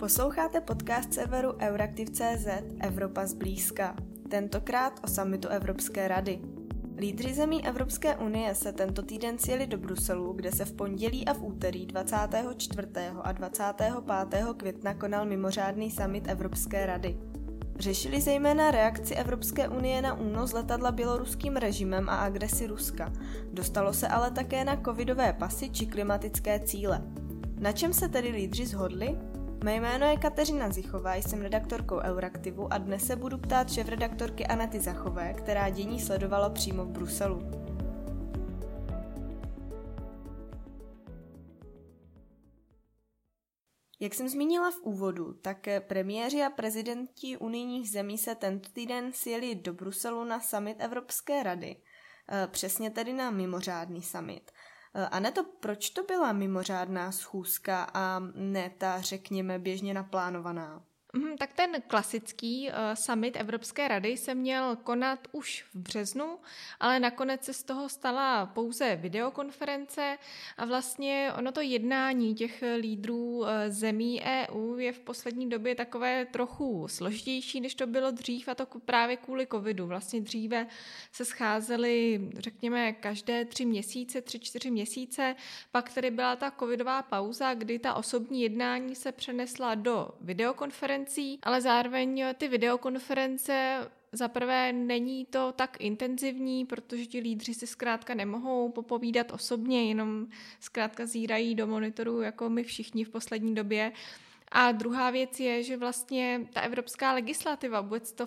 Posloucháte podcast serveru Euraktiv.cz Evropa zblízka. Tentokrát o samitu Evropské rady. Lídři zemí Evropské unie se tento týden sjeli do Bruselu, kde se v pondělí a v úterý 24. a 25. května konal mimořádný summit Evropské rady. Řešili zejména reakci Evropské unie na únos letadla běloruským režimem a agresi Ruska. Dostalo se ale také na covidové pasy či klimatické cíle. Na čem se tedy lídři zhodli? Mé jméno je Kateřina Zichová, jsem redaktorkou Euraktivu a dnes se budu ptát šéf-redaktorky Anety Zachové, která dění sledovala přímo v Bruselu. Jak jsem zmínila v úvodu, tak premiéři a prezidenti unijních zemí se tento týden sjeli do Bruselu na summit Evropské rady, eh, přesně tedy na mimořádný summit. Eh, a to proč to byla mimořádná schůzka a ne ta, řekněme, běžně naplánovaná? Mm, tak ten klasický uh, summit Evropské rady se měl konat už v březnu, ale nakonec se z toho stala pouze videokonference a vlastně ono to jednání těch lídrů uh, zemí EU je v poslední době takové trochu složitější, než to bylo dřív a to právě kvůli covidu. Vlastně dříve se scházeli, řekněme, každé tři měsíce, tři, čtyři měsíce, pak tady byla ta covidová pauza, kdy ta osobní jednání se přenesla do videokonference videokonferencí, ale zároveň ty videokonference za prvé není to tak intenzivní, protože ti lídři si zkrátka nemohou popovídat osobně, jenom zkrátka zírají do monitoru, jako my všichni v poslední době. A druhá věc je, že vlastně ta evropská legislativa, vůbec to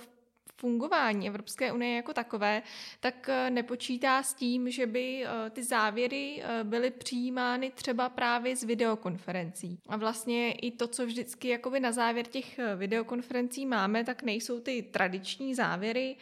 fungování Evropské unie jako takové, tak eh, nepočítá s tím, že by eh, ty závěry eh, byly přijímány třeba právě z videokonferencí. A vlastně i to, co vždycky jakoby na závěr těch videokonferencí máme, tak nejsou ty tradiční závěry,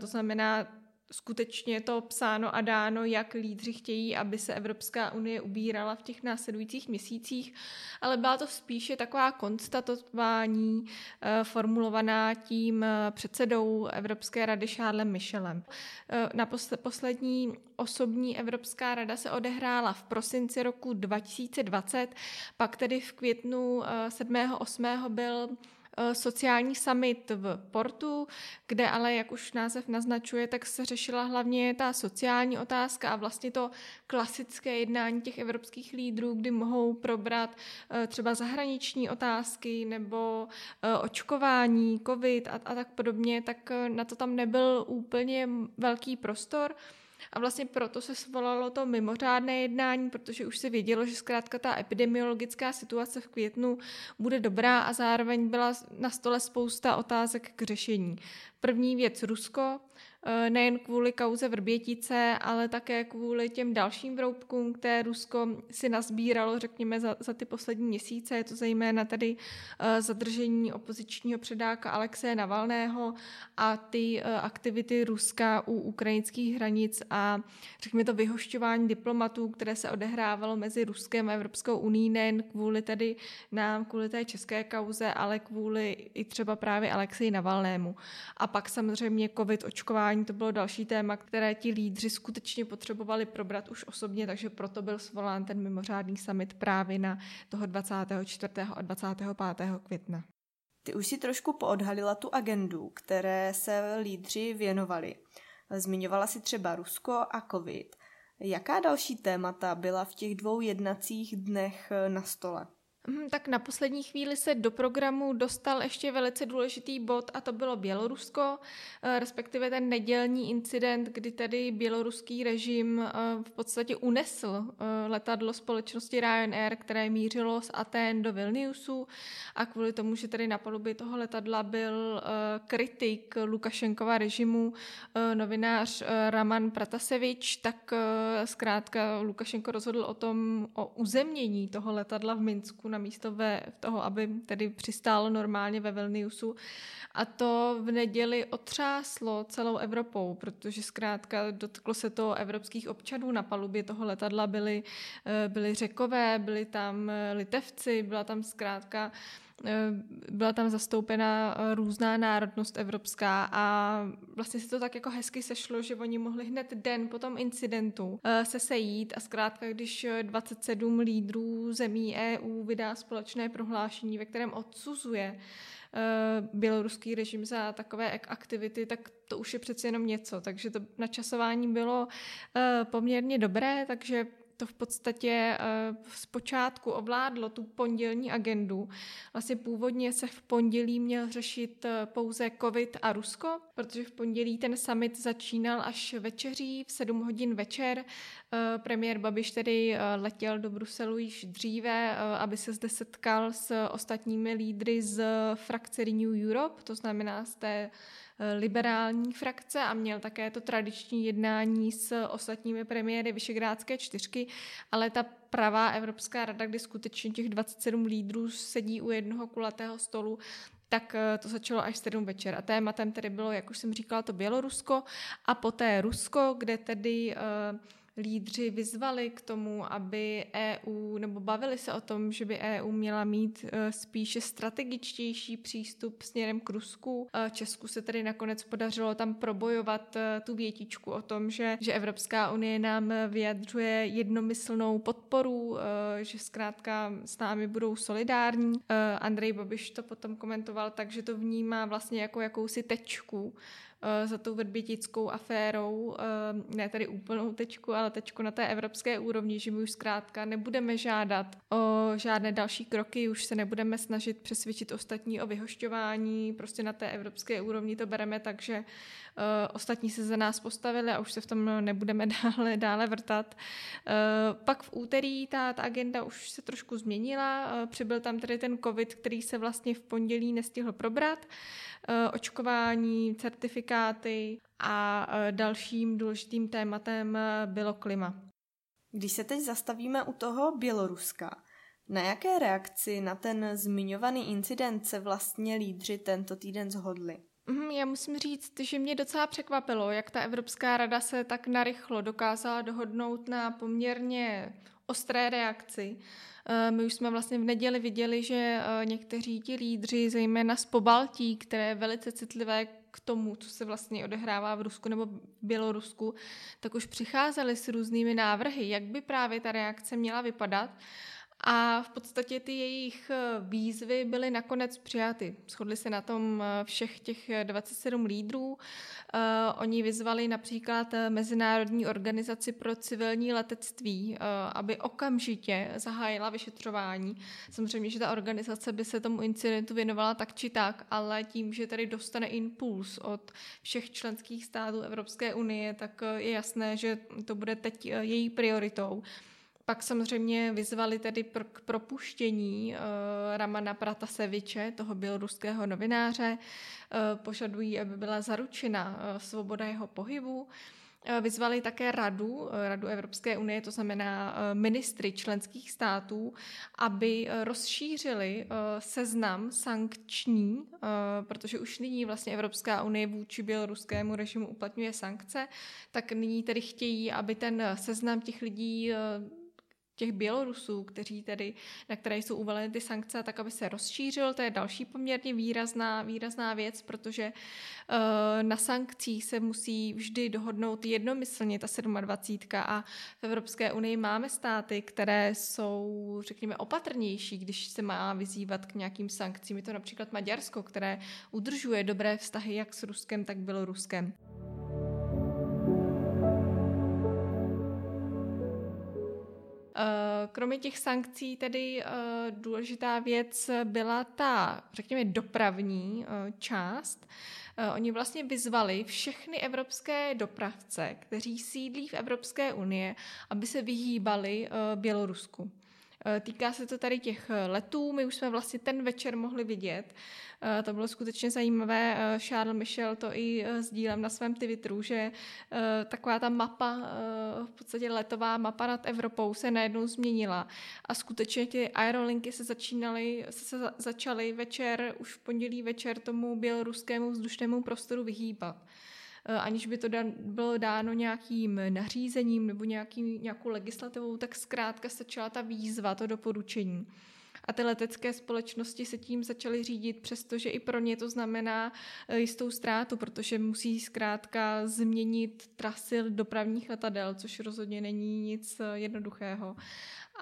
to znamená skutečně to psáno a dáno, jak lídři chtějí, aby se Evropská unie ubírala v těch následujících měsících, ale byla to spíše taková konstatování eh, formulovaná tím eh, předsedou Evropské rady Charlesem Michelem. Eh, na poslední osobní Evropská rada se odehrála v prosinci roku 2020, pak tedy v květnu 7. 8. byl sociální summit v Portu, kde ale, jak už název naznačuje, tak se řešila hlavně ta sociální otázka a vlastně to klasické jednání těch evropských lídrů, kdy mohou probrat eh, třeba zahraniční otázky nebo eh, očkování, covid a, a tak podobně, tak na to tam nebyl úplně velký prostor. A vlastně proto se svolalo to mimořádné jednání, protože už se vědělo, že zkrátka ta epidemiologická situace v květnu bude dobrá a zároveň byla na stole spousta otázek k řešení. První věc Rusko, Eh, nejen kvůli kauze Vrbětice, ale také kvůli těm dalším vroubkům, které Rusko si nazbíralo, řekněme, za, za ty poslední měsíce. Je to zejména tady uh, zadržení opozičního předáka Alexeje Navalného a ty uh, aktivity Ruska u ukrajinských hranic a řekněme to vyhošťování diplomatů, které se odehrávalo mezi Ruskem a Evropskou uní, nejen kvůli tedy nám, kvůli té české kauze, ale kvůli i třeba právě Alexeji Navalnému. A pak samozřejmě covid očkování to bylo další téma, které ti lídři skutečně potřebovali probrat už osobně, takže proto byl svolán ten mimořádný summit právě na toho 24. a 25. května. Ty už si trošku poodhalila tu agendu, které se lídři věnovali. Zmiňovala si třeba Rusko a COVID. Jaká další témata byla v těch dvou jednacích dnech na stole? Hm, tak na poslední chvíli se do programu dostal ještě velice důležitý bod a to bylo Bělorusko, eh, respektive ten nedělní incident, kdy tady běloruský režim eh, v podstatě unesl eh, letadlo společnosti Ryanair, které mířilo z Aten do Vilniusu a kvůli tomu, že tady na palubě toho letadla byl kritik Lukašenkova režimu, novinář Raman Pratasevič, tak zkrátka Lukašenko rozhodl o tom, o uzemnění toho letadla v Minsku na místo ve, toho, aby tedy přistálo normálně ve Vilniusu. A to v neděli otřáslo celou Evropou, protože zkrátka dotklo se to evropských občanů. Na palubě toho letadla byli, eh, byli řekové, byli tam eh, litevci, byla tam zkrátka byla tam zastoupena různá národnost evropská a vlastně se to tak jako hezky sešlo, že oni mohli hned den po tom incidentu se sejít a zkrátka, když 27 lídrů zemí EU vydá společné prohlášení, ve kterém odsuzuje běloruský režim za takové aktivity, tak to už je přeci jenom něco. Takže to načasování bylo poměrně dobré, takže to v podstatě zpočátku ovládlo tu pondělní agendu. Vlastně původně se v pondělí měl řešit eh, pouze COVID a Rusko, protože v pondělí ten summit začínal až večeří v 7 hodin večer. Eh, premiér Babiš tedy eh, letěl do Bruselu již dříve, aby se zde setkal s ostatními lídry z frakce Renew Europe, to znamená z té liberální frakce a měl také to tradiční jednání s ostatními premiéry Vyšegrádské čtyřky, ale ta pravá Evropská rada, kdy skutečně těch 27 lídrů sedí u jednoho kulatého stolu, tak eh, to začalo až 7 večer. A tématem tedy bylo, jak už jsem říkala, to Bělorusko a poté Rusko, kde tedy uh, lídři vyzvali k tomu, aby EU, nebo bavili se o tom, že by EU měla mít e, spíše strategičtější přístup směrem k Rusku. E, Česku se tedy nakonec podařilo tam probojovat e, tu větičku o tom, že, že Evropská unie nám vyjadřuje jednomyslnou podporu, že zkrátka s námi budou solidární. Andrej Babiš to potom komentoval tak, že to vnímá vlastně jako jakousi tečku, za tou vrbětickou aférou, eh, ne tady úplnou tečku, ale tečku na té evropské úrovni, že my už zkrátka nebudeme žádat o žádné další kroky, už se nebudeme snažit přesvědčit ostatní o vyhošťování, prostě na té evropské úrovni to bereme tak, že ostatní se za nás postavili a už se v tom nebudeme dále, dále vrtat. Uh, pak v úterý ta, ta agenda už se trošku změnila, uh, přibyl tam tedy ten covid, který se vlastně v pondělí nestihl probrat, očkování, certifikáty a dalším důležitým tématem bylo klima. Když se teď zastavíme u toho Běloruska, na jaké reakci na ten zmiňovaný incident se vlastně lídři tento týden zhodli? Mhm, já musím říct, že mě docela překvapilo, jak ta Evropská rada se tak narychlo dokázala dohodnout na poměrně ostré reakci. Eh, my už jsme vlastně v neděli viděli, že eh, někteří ti lídři, zejména z Pobaltí, které je velice citlivé k tomu, co se vlastně odehrává v Rusku nebo v Bělorusku, tak už přicházeli s různými návrhy, jak by právě ta reakce měla vypadat. A v podstatě ty jejich eh, výzvy byly nakonec přijaty. Shodli se na tom eh, všech těch 27 lídrů. Eh, oni vyzvali například Mezinárodní organizaci pro civilní letectví, aby okamžitě zahájila vyšetřování. Samozřejmě, že ta organizace by se tomu incidentu věnovala tak či tak, ale tím, že tady dostane impuls od všech členských států Evropské unie, tak je jasné, že to bude teď její prioritou. Pak samozřejmě vyzvali tedy pro, k propuštění uh, Ramana Prataseviče, toho běloruského novináře. Uh, požadují, aby byla zaručena uh, svoboda jeho pohybu. Vyzvali také radu, radu Evropské unie, to znamená ministry členských států, aby rozšířili seznam sankční, protože už nyní vlastně Evropská unie vůči běloruskému režimu uplatňuje sankce, tak nyní tedy chtějí, aby ten seznam těch lidí těch Bělorusů, kteří tedy, na které jsou uvaleny ty sankce, tak aby se rozšířil. To je další poměrně výrazná, výrazná věc, protože uh, na sankcích se musí vždy dohodnout jednomyslně ta 27. a v Evropské unii máme státy, které jsou, řekněme, opatrnější, když se má vyzývat k nějakým sankcím. Je to například Maďarsko, které udržuje dobré vztahy jak s Ruskem, tak Běloruskem. Kromě těch sankcí tedy eh, důležitá věc byla ta, řekněme, dopravní eh, část. Oni vlastně vyzvali všechny evropské dopravce, kteří sídlí v Evropské unie, aby se vyhýbali Bělorusku. Týká se to tady těch letů, my už jsme vlastně ten večer mohli vidět, Eh, to bylo skutečně zajímavé. Eh, Charles Michel to i eh, sdílem na svém Twitteru, že taková ta mapa, v podstatě letová mapa nad Evropou se najednou změnila a skutečně ty aerolinky se začínaly, se začaly večer, už v pondělí večer tomu běloruskému vzdušnému prostoru vyhýbat aniž by to bylo dáno nějakým nařízením nebo nějaký, nějakou legislativou, tak zkrátka stačila ta výzva, to doporučení. a ty letecké společnosti se tím začaly řídit, přestože i pro ně to znamená eh, jistou ztrátu, protože musí zkrátka změnit trasy dopravních letadel, což rozhodně není nic eh, jednoduchého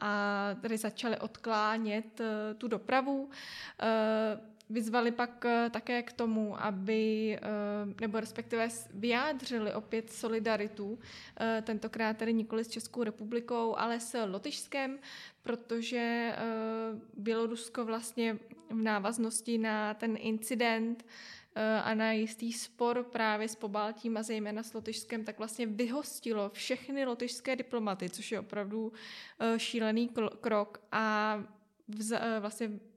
a tady začaly odklánět tu dopravu. Vyzvali pak eh, také k tomu, aby, eh, nebo respektive vyjádřili opět solidaritu, eh, tentokrát tedy nikoli s Českou republikou, ale s Lotyšskem, protože Bělorusko vlastně v návaznosti na ten incident a na jistý spor právě s Pobaltím a zejména s Lotyšskem, tak vlastně vyhostilo všechny lotyšské diplomaty, což je opravdu šílený krok. A vz,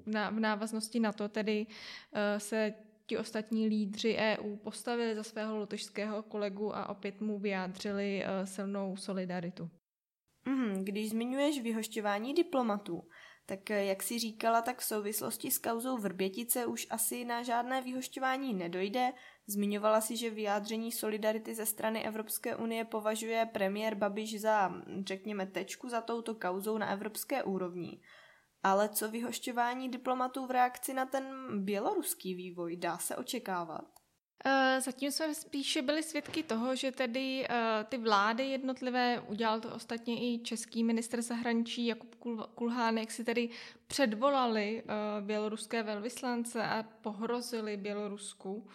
v návaznosti na to tedy eh, se ti ostatní lídři EU postavili za svého lotyšského kolegu a opět mu vyjádřili eh, silnou solidaritu. Mm, když zmiňuješ vyhošťování diplomatů, tak eh, jak si říkala, tak v souvislosti s kauzou Vrbětice už asi na žádné vyhošťování nedojde. Zmiňovala si, že vyjádření solidarity ze strany Evropské unie považuje premiér Babiš za, řekněme, tečku za touto kauzou na evropské úrovni. Ale co vyhošťování diplomatů v reakci na ten běloruský vývoj dá se očekávat? Eh, zatím jsme spíše byli svědky toho, že tedy eh, ty vlády jednotlivé, udělal to ostatně i český minister zahraničí Jakub Kulhánek, si tedy předvolali eh, běloruské velvyslance a pohrozili Bělorusku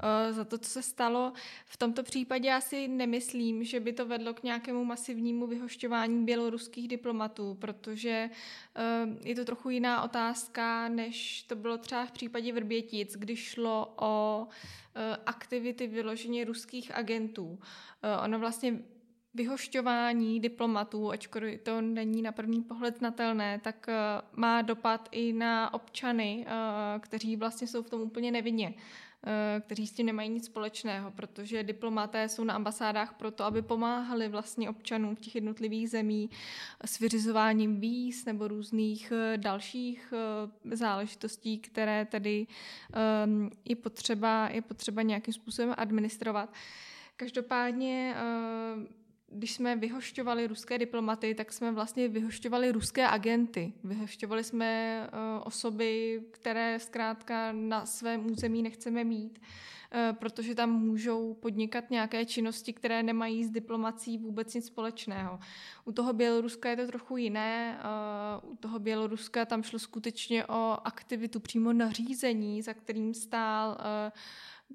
Eh, za to, co se stalo. V tomto případě já si nemyslím, že by to vedlo k nějakému masivnímu vyhošťování běloruských diplomatů, protože eh, je to trochu jiná otázka, než to bylo třeba v případě Vrbětic, kdy šlo o aktivity vyloženě ruských agentů. Ono vlastně vyhošťování diplomatů, ačkoliv to není na první pohled znatelné, tak má dopad i na občany, kteří vlastně jsou v tom úplně nevinně. Eh, kteří s tím nemají nic společného, protože diplomaté jsou na ambasádách proto, aby pomáhali vlastně občanům v těch jednotlivých zemí s vyřizováním víz nebo různých eh, dalších eh, záležitostí, které tedy ehm, je potřeba, je potřeba nějakým způsobem administrovat. Každopádně když jsme vyhošťovali ruské diplomaty, tak jsme vlastně vyhošťovali ruské agenty. Vyhošťovali jsme uh, osoby, které zkrátka na svém území nechceme mít, uh, protože tam můžou podnikat nějaké činnosti, které nemají s diplomací vůbec nic společného. U toho Běloruska je to trochu jiné. Uh, u toho Běloruska tam šlo skutečně o aktivitu přímo nařízení, za kterým stál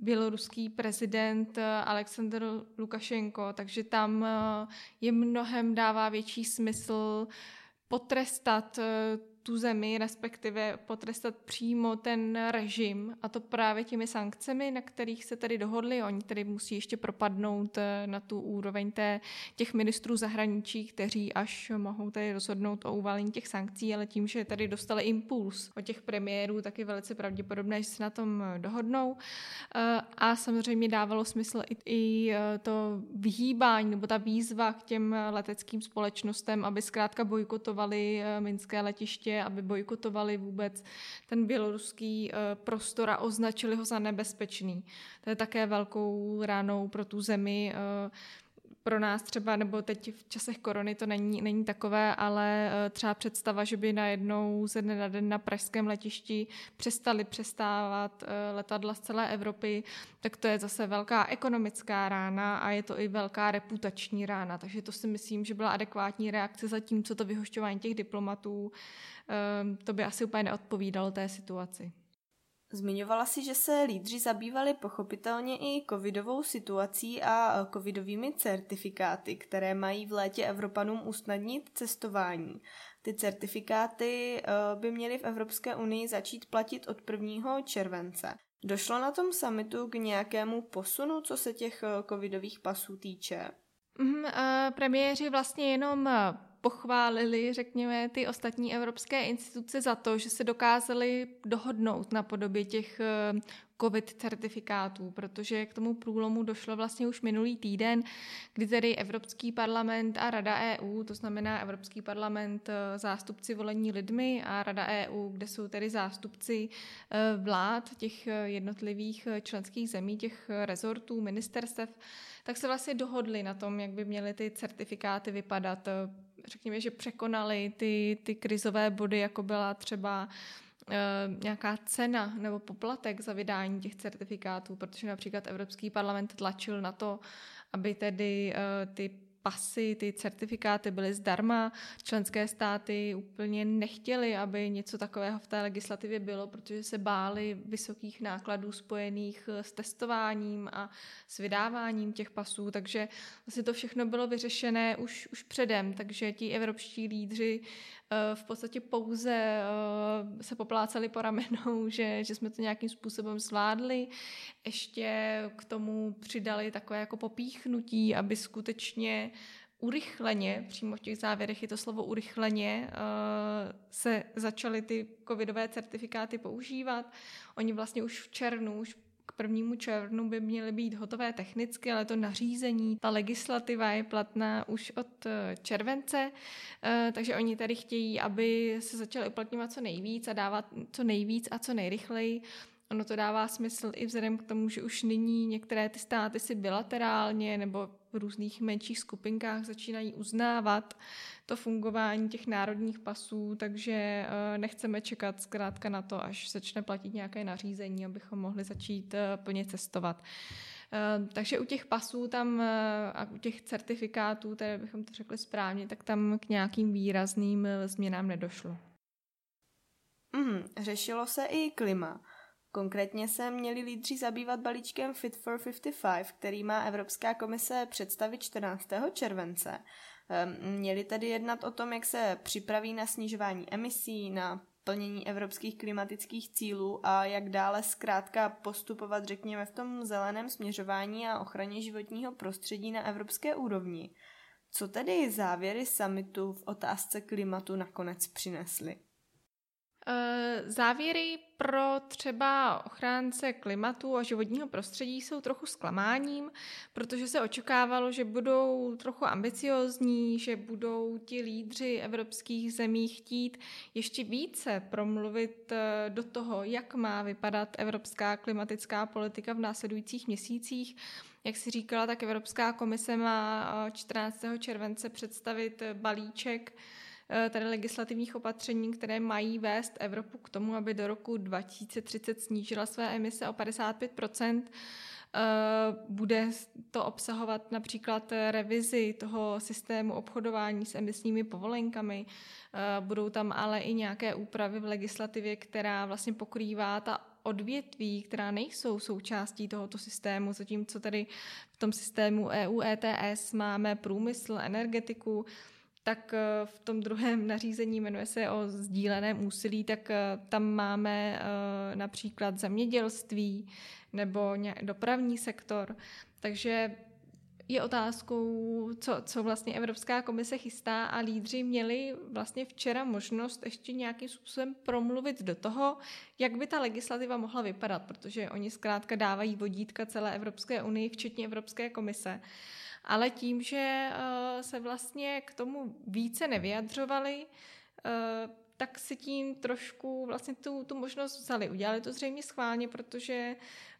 běloruský prezident eh, Aleksandr Lukašenko, takže tam eh, je mnohem dává větší smysl potrestat eh, tu zemi, respektive potrestat přímo ten režim a to právě těmi sankcemi, na kterých se tady dohodli. Oni tedy musí ještě propadnout eh, na tu úroveň té, těch ministrů zahraničí, kteří až mohou tady rozhodnout o uvalení těch sankcí, ale tím, že tady dostali impuls od těch premiérů, tak je velice pravděpodobné, že se na tom eh, dohodnou. Eh, a samozřejmě dávalo smysl i, i to vyhýbání nebo ta výzva k těm leteckým společnostem, aby zkrátka bojkotovali minské letiště aby bojkotovali vůbec ten běloruský eh, prostor a označili ho za nebezpečný. To je také velkou ránou pro tu zemi eh, pro nás třeba, nebo teď v časech korony to není, není takové, ale eh, třeba představa, že by najednou ze dne na den na pražském letišti přestali přestávat letadla z celé Evropy, tak to je zase velká ekonomická rána a je to i velká reputační rána. Takže to si myslím, že byla adekvátní reakce za tím, co to vyhošťování těch diplomatů Ehm, to by asi úplně neodpovídalo té situaci. Zmiňovala si, že se lídři zabývali pochopitelně i covidovou situací a e, covidovými certifikáty, které mají v létě Evropanům usnadnit cestování. Ty certifikáty e, by měly v Evropské unii začít platit od 1. července. Došlo na tom summitu k nějakému posunu, co se těch e, covidových pasů týče? Mm, uh, premiéři vlastně jenom pochválili, řekněme, ty ostatní evropské instituce za to, že se dokázali dohodnout na podobě těch eh, COVID certifikátů, protože k tomu průlomu došlo vlastně už minulý týden, kdy tedy Evropský parlament a Rada EU, to znamená Evropský parlament eh, zástupci volení lidmi a Rada EU, kde jsou tedy zástupci eh, vlád těch jednotlivých členských zemí, těch rezortů, ministerstev, tak se vlastně dohodli na tom, jak by měly ty certifikáty vypadat řekněme, že překonali ty, ty krizové body, jako byla třeba nějaká cena nebo poplatek za vydání těch certifikátů, protože například Evropský parlament tlačil na to, aby tedy ty pasy, ty certifikáty byly zdarma. Členské státy úplně nechtěly, aby něco takového v té legislativě bylo, protože se báli vysokých nákladů spojených s testováním a s vydáváním těch pasů, takže vlastně to všechno bylo vyřešené už, už předem, takže ti evropští lídři Eh, v podstatě pouze eh, se poplácali po ramenou, že, že jsme to nějakým způsobem zvládli. Ještě k tomu přidali takové jako popíchnutí, aby skutečně urychleně, přímo v těch závěrech je to slovo urychleně, eh, se začaly ty covidové certifikáty používat. Oni vlastně už v červnu, už prvnímu červnu by měly být hotové technicky, ale to nařízení, ta legislativa je platná už od eh, července, eh, takže oni tady chtějí, aby se začaly uplatňovat co nejvíc a dávat co nejvíc a co nejrychleji. Ono to dává smysl i vzhledem k tomu, že už nyní některé ty státy si bilaterálně nebo v různých menších skupinkách začínají uznávat to fungování těch národních pasů, takže eh, nechceme čekat zkrátka na to, až začne platit nějaké nařízení, abychom mohli začít eh, plně cestovat. Eh, takže u těch pasů tam a u těch certifikátů, které bychom to řekli správně, tak tam k nějakým výrazným změnám nedošlo. Mm, řešilo se i klima. Konkrétně se měli lídři zabývat balíčkem Fit for 55, který má Evropská komise představit 14. července. Ehm, měli tedy jednat o tom, jak se připraví na snižování emisí, na plnění evropských klimatických cílů a jak dále zkrátka postupovat, řekněme, v tom zeleném směřování a ochraně životního prostředí na evropské úrovni. Co tedy závěry summitu v otázce klimatu nakonec přinesly? Eh, závěry pro třeba ochránce klimatu a životního prostředí jsou trochu zklamáním, protože se očekávalo, že budou trochu ambiciozní, že budou ti lídři evropských zemí chtít ještě více promluvit eh, do toho, jak má vypadat evropská klimatická politika v následujících měsících. Jak si říkala, tak Evropská komise má 14. Eh, července představit balíček tady legislativních opatření, které mají vést Evropu k tomu, aby do roku 2030 snížila své emise o 55 eh, bude to obsahovat například revizi toho systému obchodování s emisními povolenkami. Eh, budou tam ale i nějaké úpravy v legislativě, která vlastně pokrývá ta odvětví, která nejsou součástí tohoto systému, zatímco tady v tom systému EU ETS máme průmysl, energetiku, tak eh, v tom druhém nařízení jmenuje se o sdíleném úsilí, tak eh, tam máme eh, například zemědělství nebo dopravní sektor. Takže je otázkou, co, co vlastně Evropská komise chystá a lídři měli vlastně včera možnost ještě nějakým způsobem promluvit do toho, jak by ta legislativa mohla vypadat, protože oni zkrátka dávají vodítka celé Evropské unii, včetně Evropské komise. Uh, ale tím, že uh, se vlastně k tomu více nevyjadřovali, uh, tak si tím trošku vlastně tu, tu možnost vzali. Udělali to zřejmě schválně, protože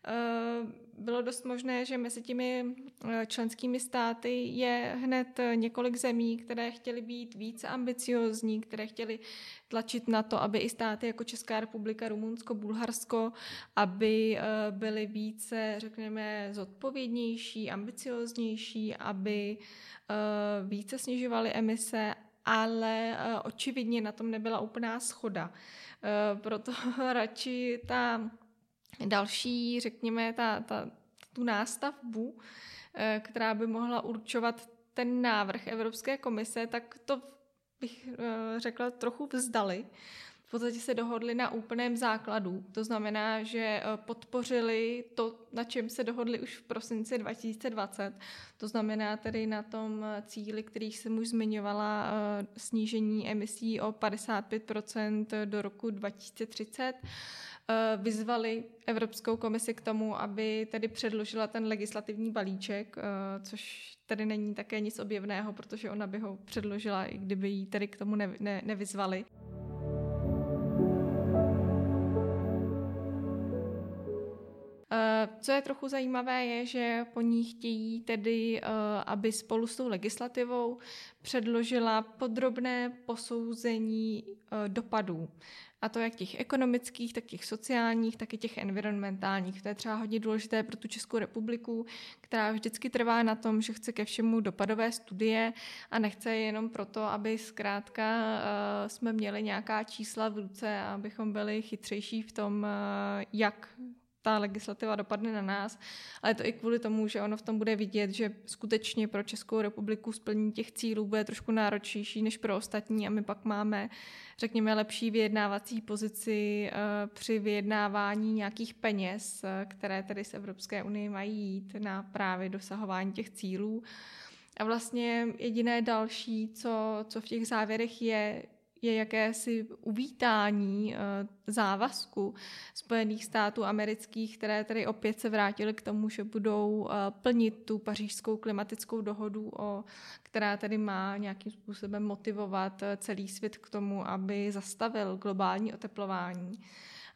uh, bylo dost možné, že mezi těmi uh, členskými státy je hned několik zemí, které chtěly být více ambiciozní, které chtěly tlačit na to, aby i státy jako Česká republika, Rumunsko, Bulharsko, aby uh, byly více, řekněme, zodpovědnější, ambicioznější, aby více snižovaly emise ale uh, očividně na tom nebyla úplná schoda. Uh, proto radši ta další, řekněme, ta, ta, tu nástavbu, uh, která by mohla určovat ten návrh Evropské komise, tak to bych řekla trochu vzdali v podstatě se dohodli na úplném základu. To znamená, že eh, podpořili to, na čem se dohodli už v prosinci 2020. To znamená tedy na tom eh, cíli, který jsem už zmiňovala, eh, snížení emisí o 55% do roku 2030 vyzvali Evropskou komisi k tomu, aby tedy předložila ten legislativní balíček, což tedy není také nic objevného, protože ona by ho předložila, i kdyby jí tedy k tomu ne, ne, nevyzvali. Co je trochu zajímavé, je, že po ní chtějí tedy, aby spolu s tou legislativou předložila podrobné posouzení dopadů. A to jak těch ekonomických, tak těch sociálních, tak i těch environmentálních. To je třeba hodně důležité pro tu Českou republiku, která vždycky trvá na tom, že chce ke všemu dopadové studie a nechce jenom proto, aby zkrátka jsme měli nějaká čísla v ruce a abychom byli chytřejší v tom, jak ta legislativa dopadne na nás, ale to i kvůli tomu, že ono v tom bude vidět, že skutečně pro Českou republiku splnění těch cílů bude trošku náročnější než pro ostatní a my pak máme, řekněme, lepší vyjednávací pozici uh, při vyjednávání nějakých peněz, uh, které tedy z Evropské unie mají jít na právě dosahování těch cílů. A vlastně jediné další, co, co v těch závěrech je, je jakési uvítání eh, závazku Spojených států amerických, které tedy opět se vrátily k tomu, že budou eh, plnit tu pařížskou klimatickou dohodu, o, která tedy má nějakým způsobem motivovat eh, celý svět k tomu, aby zastavil globální oteplování.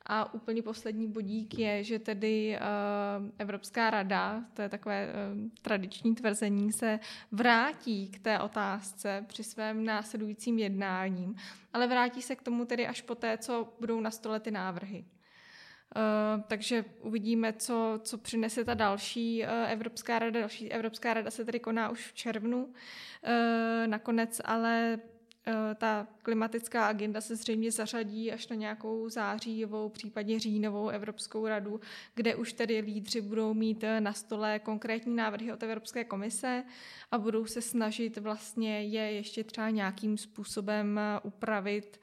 A úplně poslední bodík je, že tedy uh, Evropská rada, to je takové uh, tradiční tvrzení, se vrátí k té otázce při svém následujícím jednáním, ale vrátí se k tomu tedy až poté, co budou na stole ty návrhy. Uh, takže uvidíme, co, co přinese ta další uh, Evropská rada. Další Evropská rada se tedy koná už v červnu. Uh, nakonec ale Eh, ta klimatická agenda se zřejmě zařadí až na nějakou zářijovou, případně říjnovou Evropskou radu, kde už tedy lídři budou mít eh, na stole konkrétní návrhy od Evropské komise a budou se snažit vlastně je ještě třeba nějakým způsobem eh, upravit,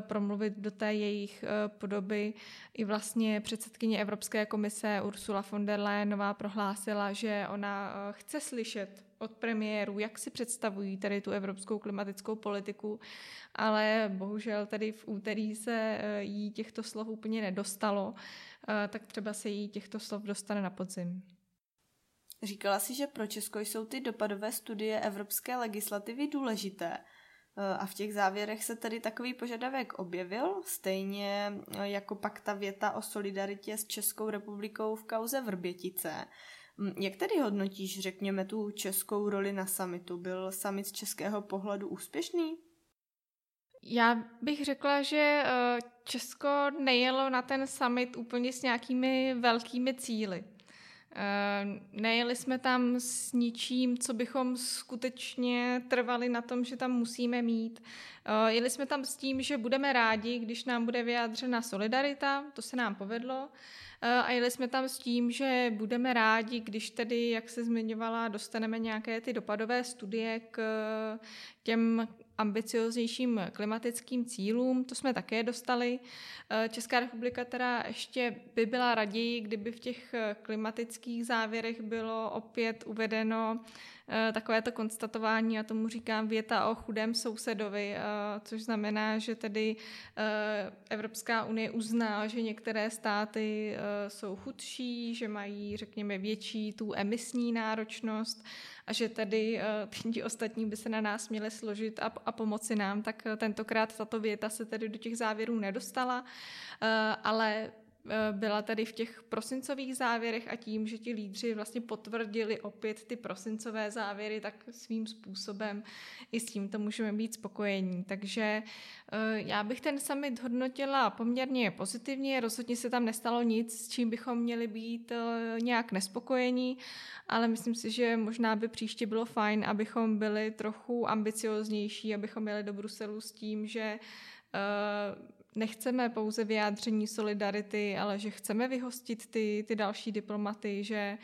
promluvit do té jejich podoby. I vlastně předsedkyně Evropské komise Ursula von der Leyenová prohlásila, že ona chce slyšet od premiérů, jak si představují tady tu evropskou klimatickou politiku, ale bohužel tady v úterý se eh, jí těchto slov úplně nedostalo, eh, tak třeba se jí těchto slov dostane na podzim. Říkala si, že pro Česko jsou ty dopadové studie evropské legislativy důležité. A v těch závěrech se tedy takový požadavek objevil, stejně jako pak ta věta o solidaritě s Českou republikou v kauze Vrbětice. Mm, jak tedy hodnotíš, řekněme, tu českou roli na summitu? Byl summit z českého pohledu úspěšný? Já bych řekla, že eh, Česko nejelo na ten summit úplně s nějakými velkými cíly. Eh, nejeli jsme tam s ničím, co bychom skutečně trvali na tom, že tam musíme mít. Eh, jeli jsme tam s tím, že budeme rádi, když nám bude vyjádřena solidarita, to se nám povedlo. Eh, a jeli jsme tam s tím, že budeme rádi, když tedy, jak se zmiňovala, dostaneme nějaké ty dopadové studie k těm ambicioznějším klimatickým cílům, to jsme také dostali. Eh, Česká republika teda ještě by byla raději, kdyby v těch klimatických závěrech bylo opět uvedeno Eh, takovéto konstatování, a tomu říkám věta o chudém sousedovi, eh, což znamená, že tedy eh, Evropská unie uzná, že některé státy jsou chudší, že mají, řekněme, větší tu emisní náročnost a že tedy ti ostatní by se na nás měli složit a, a pomoci nám, tak tentokrát tato věta se tedy do těch závěrů nedostala, ale byla tady v těch prosincových závěrech a tím, že ti lídři vlastně potvrdili opět ty prosincové závěry, tak svým způsobem i s tímto můžeme být spokojení. Takže eh, já bych ten summit hodnotila poměrně pozitivně, rozhodně se tam nestalo nic, s čím bychom měli být eh, nějak nespokojení, ale myslím si, že možná by příště bylo fajn, abychom byli trochu ambicioznější, abychom jeli do Bruselu s tím, že nechceme pouze vyjádření solidarity, ale že chceme vyhostit ty, ty další diplomaty, že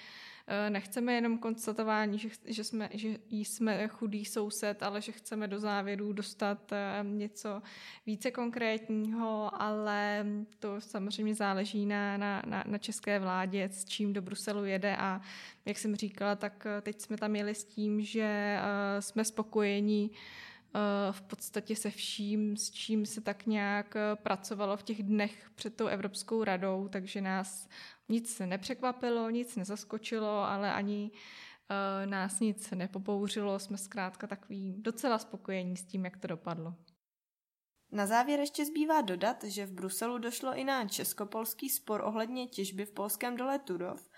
eh, nechceme jenom konstatování, že, že, jsme, že jsme chudý soused, ale že chceme do závěrů dostat eh, něco více konkrétního, ale to samozřejmě záleží na, na, na, na české vládě, s čím do Bruselu jede. A jak jsem říkala, tak eh, teď jsme tam jeli s tím, že jsme spokojení v podstatě se vším, s čím se tak nějak eh, pracovalo v těch dnech před tou Evropskou radou, takže nás nic nepřekvapilo, nic nezaskočilo, ale ani uh, nás nic nepopouřilo. Jsme zkrátka takový docela spokojení s tím, jak to dopadlo. Na závěr ještě zbývá dodat, že v Bruselu došlo i na českopolský spor ohledně těžby v polském dole Turov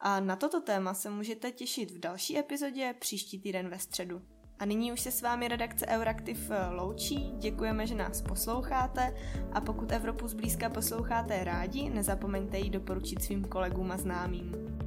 a na toto téma se můžete těšit v další epizodě příští týden ve středu. A nyní už se s vámi redakce Euraktiv eh, loučí, děkujeme, že nás posloucháte a pokud Evropu zblízka posloucháte rádi, nezapomeňte ji doporučit svým kolegům a známým.